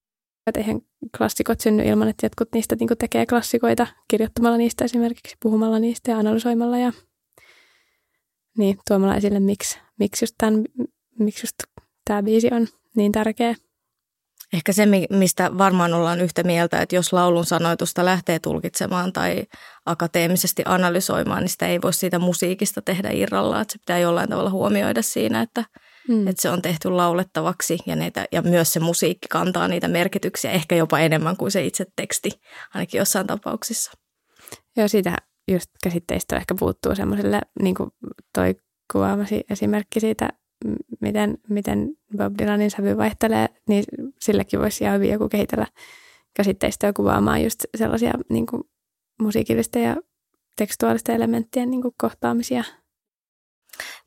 Että eihän klassikot synny ilman, että jotkut niistä niin tekee klassikoita kirjoittamalla niistä esimerkiksi, puhumalla niistä ja analysoimalla ja niin, tuomalla esille, miksi, miksi, just tämän, miksi just tämä biisi on niin tärkeä. Ehkä se, mistä varmaan ollaan yhtä mieltä, että jos laulun sanoitusta lähtee tulkitsemaan tai akateemisesti analysoimaan, niin sitä ei voi siitä musiikista tehdä irrallaan. Se pitää jollain tavalla huomioida siinä, että – Mm. Että se on tehty laulettavaksi ja, niitä, ja myös se musiikki kantaa niitä merkityksiä ehkä jopa enemmän kuin se itse teksti, ainakin jossain tapauksissa. Joo, siitä just käsitteistä ehkä puuttuu semmoiselle, niin kuin toi kuvaamasi esimerkki siitä, miten, miten Bob Dylanin sävy vaihtelee, niin silläkin voisi ihan hyvin joku kehitellä käsitteistöä kuvaamaan just sellaisia niin kuin musiikillisten ja tekstuaalisten elementtien niin kuin kohtaamisia –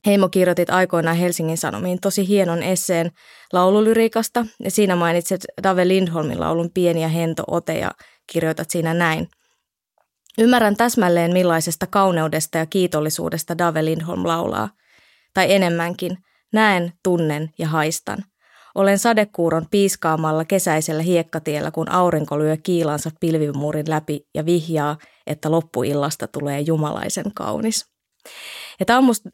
Heimo kirjoitit aikoinaan Helsingin Sanomiin tosi hienon esseen laululyriikasta ja siinä mainitset Dave Lindholmin laulun Pieni ja hento ote ja kirjoitat siinä näin. Ymmärrän täsmälleen millaisesta kauneudesta ja kiitollisuudesta Dave Lindholm laulaa. Tai enemmänkin, näen, tunnen ja haistan. Olen sadekuuron piiskaamalla kesäisellä hiekkatiellä, kun aurinko lyö kiilansa pilvimuurin läpi ja vihjaa, että loppuillasta tulee jumalaisen kaunis. Ja tämä on musta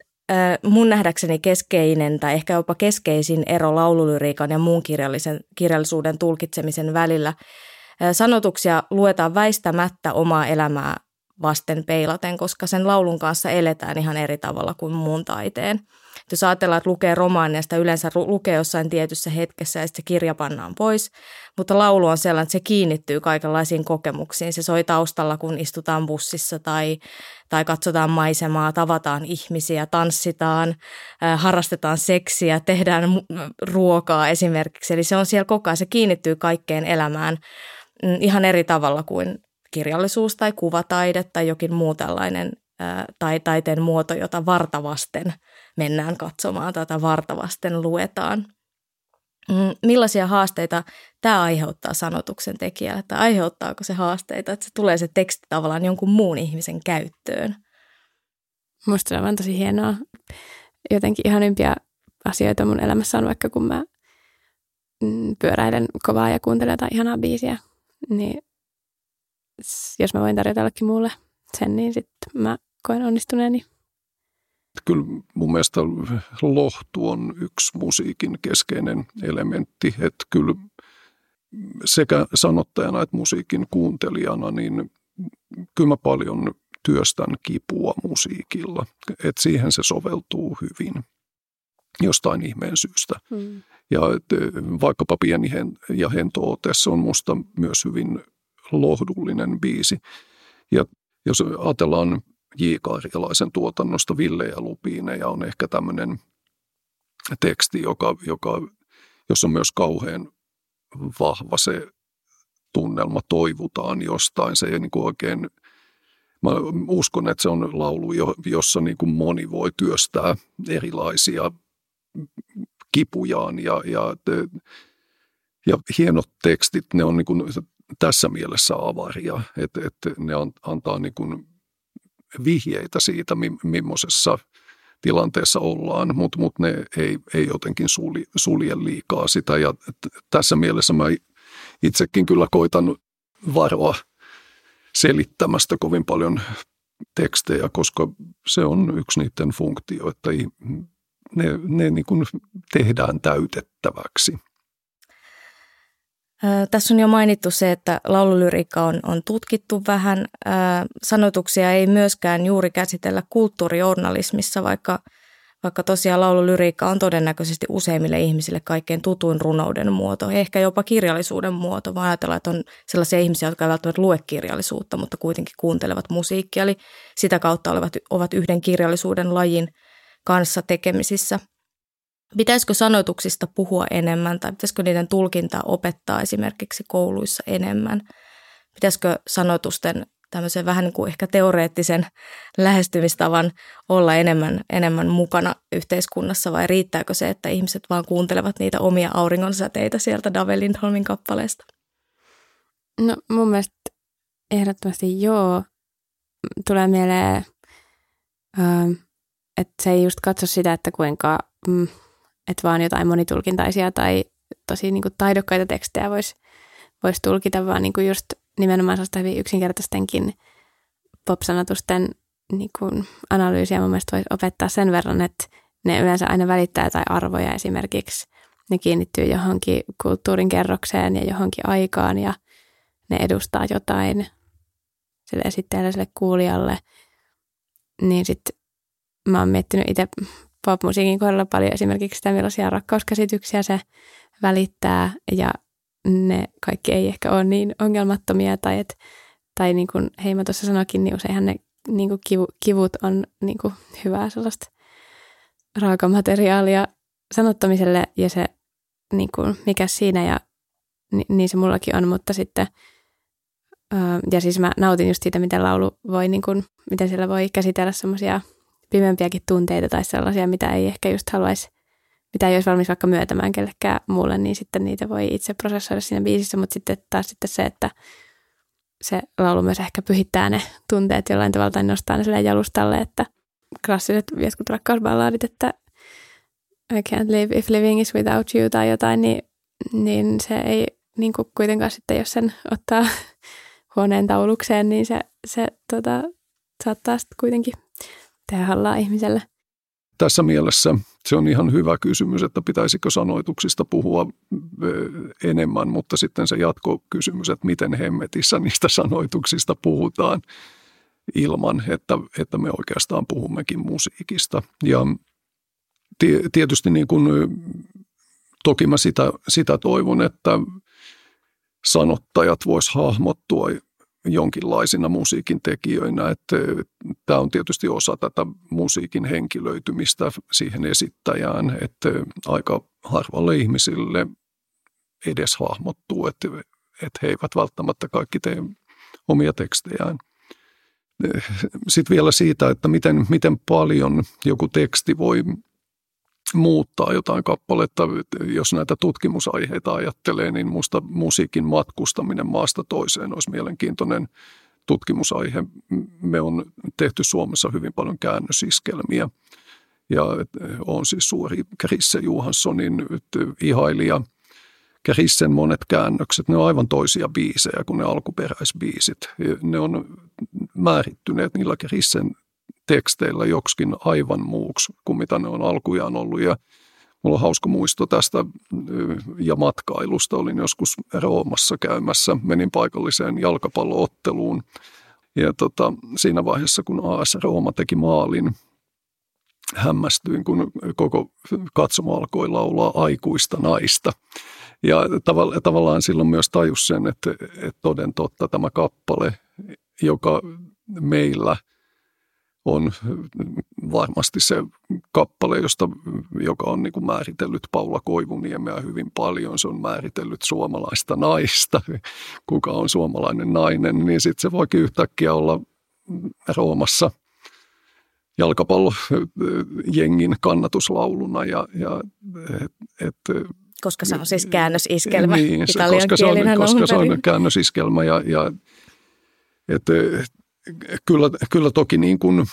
mun nähdäkseni keskeinen tai ehkä jopa keskeisin ero laululyriikan ja muun kirjallisuuden tulkitsemisen välillä. Sanotuksia luetaan väistämättä omaa elämää vasten peilaten, koska sen laulun kanssa eletään ihan eri tavalla kuin muun taiteen. Jos ajatellaan, että lukee romaania, sitä yleensä lukee jossain tietyssä hetkessä ja sitten se kirja pannaan pois. Mutta laulu on sellainen, että se kiinnittyy kaikenlaisiin kokemuksiin. Se soi taustalla, kun istutaan bussissa tai, tai katsotaan maisemaa, tavataan ihmisiä, tanssitaan, harrastetaan seksiä, tehdään ruokaa esimerkiksi. Eli se on siellä koko ajan, se kiinnittyy kaikkeen elämään mm, ihan eri tavalla kuin kirjallisuus tai kuvataide tai jokin muu tällainen tai taiteen muoto, jota vartavasten mennään katsomaan tai vartavasten luetaan. Mm, millaisia haasteita tämä aiheuttaa sanotuksen tekijälle, tai aiheuttaako se haasteita, että se tulee se teksti tavallaan jonkun muun ihmisen käyttöön? Musta se on tosi hienoa. Jotenkin ihanimpia asioita mun elämässä on vaikka kun mä mm, pyöräilen kovaa ja kuuntelen jotain ihanaa biisiä, niin jos mä voin tarjota jollekin muulle sen, niin sitten mä koen onnistuneeni. Kyllä mun mielestä lohtu on yksi musiikin keskeinen elementti, että kyllä sekä sanottajana että musiikin kuuntelijana, niin kyllä mä paljon työstän kipua musiikilla, että siihen se soveltuu hyvin jostain ihmeen syystä. Hmm. Ja vaikkapa Pieni ja Hento se on musta myös hyvin lohdullinen biisi. Ja jos ajatellaan J. Karjalaisen tuotannosta Ville ja Lupiineja on ehkä tämmöinen teksti, joka, joka, jossa on myös kauhean vahva se tunnelma, toivutaan jostain. Se ei niin kuin oikein, mä uskon, että se on laulu, jossa niin kuin moni voi työstää erilaisia kipujaan ja, ja, ja hienot tekstit, ne on niin kuin tässä mielessä avaria, että, että ne antaa niin kuin vihjeitä siitä, millaisessa tilanteessa ollaan, mutta mut ne ei, ei jotenkin sulje, sulje liikaa sitä. Ja tässä mielessä mä itsekin kyllä koitan varoa selittämästä kovin paljon tekstejä, koska se on yksi niiden funktio, että ne, ne niin kuin tehdään täytettäväksi. Tässä on jo mainittu se, että laululyriikka on, on tutkittu vähän. Sanotuksia ei myöskään juuri käsitellä kulttuurijournalismissa, vaikka, vaikka tosiaan laululyriikka on todennäköisesti useimmille ihmisille kaikkein tutuin runouden muoto, ehkä jopa kirjallisuuden muoto, vaan ajatellaan, että on sellaisia ihmisiä, jotka eivät välttämättä lue kirjallisuutta, mutta kuitenkin kuuntelevat musiikkia, eli sitä kautta olevat, ovat yhden kirjallisuuden lajin kanssa tekemisissä – Pitäisikö sanotuksista puhua enemmän tai pitäisikö niiden tulkintaa opettaa esimerkiksi kouluissa enemmän? Pitäisikö sanotusten tämmöisen vähän niin kuin ehkä teoreettisen lähestymistavan olla enemmän, enemmän mukana yhteiskunnassa vai riittääkö se, että ihmiset vaan kuuntelevat niitä omia auringonsäteitä sieltä Dave Lindholmin kappaleesta? No mun mielestä ehdottomasti joo. Tulee mieleen, että se ei just katso sitä, että kuinka mm, että vaan jotain monitulkintaisia tai tosi niin kuin taidokkaita tekstejä voisi vois tulkita, vaan niin kuin just nimenomaan sellaista hyvin yksinkertaistenkin pop-sanotusten niin kuin analyysiä mun mielestä voisi opettaa sen verran, että ne yleensä aina välittää jotain arvoja esimerkiksi. Ne kiinnittyy johonkin kulttuurin kerrokseen ja johonkin aikaan ja ne edustaa jotain sille esittäjälle, sille kuulijalle. Niin sitten mä oon miettinyt itse popmusiikin kohdalla paljon esimerkiksi sitä, millaisia rakkauskäsityksiä se välittää ja ne kaikki ei ehkä ole niin ongelmattomia tai, et, tai niin kuin Heima tuossa sanoikin, niin useinhan ne niin kuin kivu, kivut on niin kuin hyvää sellaista raakamateriaalia sanottamiselle ja se niin kuin, mikä siinä ja niin se mullakin on, mutta sitten ja siis mä nautin just siitä, miten laulu voi, niin kuin, miten siellä voi käsitellä semmoisia pimempiäkin tunteita tai sellaisia, mitä ei ehkä just haluaisi, mitä ei olisi valmis vaikka myötämään kellekään muulle, niin sitten niitä voi itse prosessoida siinä biisissä, mutta sitten taas sitten se, että se laulu myös ehkä pyhittää ne tunteet jollain tavalla tai nostaa ne sille jalustalle, että klassiset jotkut rakkausballaadit, että I can't live if living is without you tai jotain, niin, niin se ei niin kuin kuitenkaan sitten, jos sen ottaa huoneen taulukseen, niin se, se tota, saattaa sitten kuitenkin tehdä hallaa ihmiselle? Tässä mielessä se on ihan hyvä kysymys, että pitäisikö sanoituksista puhua enemmän, mutta sitten se jatkokysymys, että miten hemmetissä niistä sanoituksista puhutaan ilman, että, että me oikeastaan puhummekin musiikista. Ja tietysti niin kuin, toki mä sitä, sitä toivon, että sanottajat vois hahmottua jonkinlaisina musiikin tekijöinä. Että tämä on tietysti osa tätä musiikin henkilöitymistä siihen esittäjään, että aika harvalle ihmisille edes hahmottuu, että, että he eivät välttämättä kaikki tee omia tekstejään. Sitten vielä siitä, että miten, miten paljon joku teksti voi muuttaa jotain kappaletta. Jos näitä tutkimusaiheita ajattelee, niin minusta musiikin matkustaminen maasta toiseen olisi mielenkiintoinen tutkimusaihe. Me on tehty Suomessa hyvin paljon käännösiskelmiä ja on siis suuri Krisse Johanssonin ihailija. Krissen monet käännökset, ne on aivan toisia biisejä kuin ne alkuperäisbiisit. Ne on määrittyneet niillä Krissen teksteillä joksikin aivan muuksi kuin mitä ne on alkujaan ollut. Ja mulla on hauska muisto tästä ja matkailusta. Olin joskus Roomassa käymässä, menin paikalliseen jalkapallootteluun. Ja tota, siinä vaiheessa, kun AS Rooma teki maalin, hämmästyin, kun koko katsomo alkoi laulaa aikuista naista. Ja tav- tavallaan silloin myös tajus sen, että, että toden totta tämä kappale, joka meillä – on varmasti se kappale, josta, joka on niin kuin määritellyt Paula Koivuniemeä hyvin paljon. Se on määritellyt suomalaista naista, kuka on suomalainen nainen, niin sitten se voikin yhtäkkiä olla Roomassa jalkapallojengin kannatuslauluna. Ja, ja et, et, koska se on siis käännösiskelmä niin, se, koska se on, koska se on käännösiskelmä ja, ja et, kyllä, kyllä toki niin kuin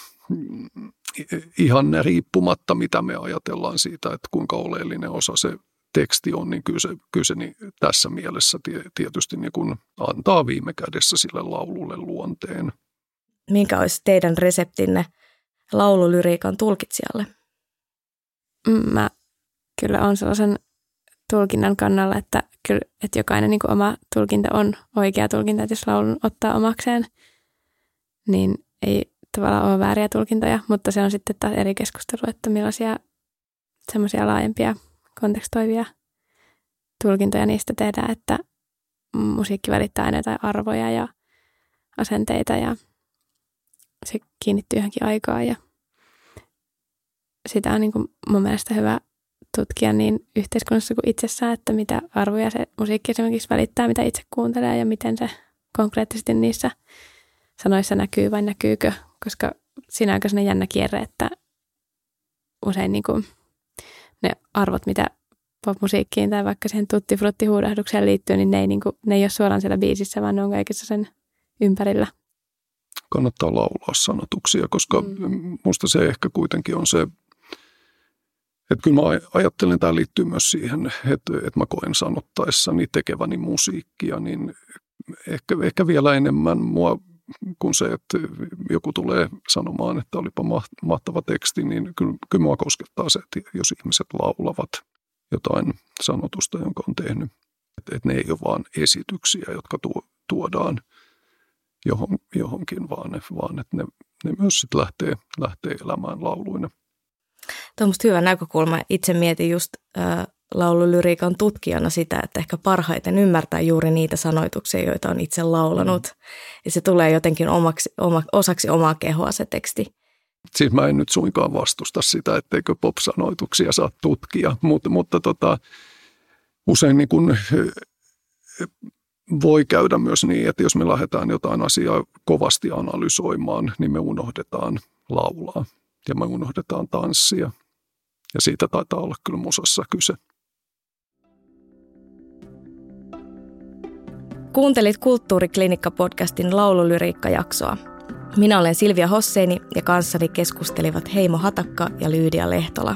ihan riippumatta, mitä me ajatellaan siitä, että kuinka oleellinen osa se teksti on, niin kyllä se, kyllä se niin tässä mielessä tietysti niin kuin antaa viime kädessä sille laululle luonteen. Minkä olisi teidän reseptinne laululyriikan tulkitsijalle? Mm, mä kyllä on sellaisen tulkinnan kannalla, että, kyllä, että jokainen niin kuin oma tulkinta on oikea tulkinta, että jos laulun ottaa omakseen – niin ei tavallaan ole vääriä tulkintoja, mutta se on sitten taas eri keskustelu, että millaisia semmoisia laajempia kontekstoivia tulkintoja niistä tehdään, että musiikki välittää aina jotain arvoja ja asenteita ja se kiinnittyy johonkin aikaa ja sitä on niin kuin mun mielestä hyvä tutkia niin yhteiskunnassa kuin itsessään, että mitä arvoja se musiikki esimerkiksi välittää, mitä itse kuuntelee ja miten se konkreettisesti niissä sanoissa näkyy vai näkyykö, koska siinä on aika jännä kierre, että usein niin kuin ne arvot, mitä popmusiikkiin tai vaikka siihen tutti-frutti-huudahdukseen liittyy, niin ne ei, niin kuin, ne ei ole suoraan siellä biisissä, vaan ne on kaikissa sen ympärillä. Kannattaa laulaa sanotuksia, koska mm. musta se ehkä kuitenkin on se, että kyllä mä ajattelen, tämä liittyy myös siihen, että, että mä koen sanottaessani tekeväni musiikkia, niin ehkä, ehkä vielä enemmän mua kuin se, että joku tulee sanomaan, että olipa mahtava teksti, niin kyllä, kyllä mua koskettaa se, että jos ihmiset laulavat jotain sanotusta, jonka on tehnyt, että, että ne ei ole vain esityksiä, jotka tuo, tuodaan johon, johonkin, vaan, ne, vaan että ne, ne myös sitten lähtee, lähtee elämään lauluina. Tuo on hyvä näkökulma. Itse mietin just äh, laululyriikan tutkijana sitä, että ehkä parhaiten ymmärtää juuri niitä sanoituksia, joita on itse laulanut. Mm. Ja se tulee jotenkin omaksi, oma, osaksi omaa kehoa se teksti. Siis mä en nyt suinkaan vastusta sitä, etteikö pop-sanoituksia saa tutkia, mutta, mutta tota, usein niin kun, voi käydä myös niin, että jos me lähdetään jotain asiaa kovasti analysoimaan, niin me unohdetaan laulaa ja me unohdetaan tanssia. Ja siitä taitaa olla kyllä musassa kyse. Kuuntelit Kulttuuriklinikka-podcastin laululyriikka-jaksoa. Minä olen Silvia Hosseini ja kanssani keskustelivat Heimo Hatakka ja Lyydia Lehtola.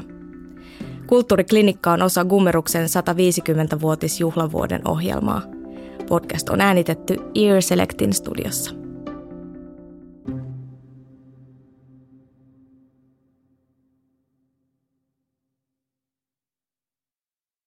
Kulttuuriklinikka on osa Gummeruksen 150-vuotisjuhlavuoden ohjelmaa. Podcast on äänitetty Ear Selectin studiossa.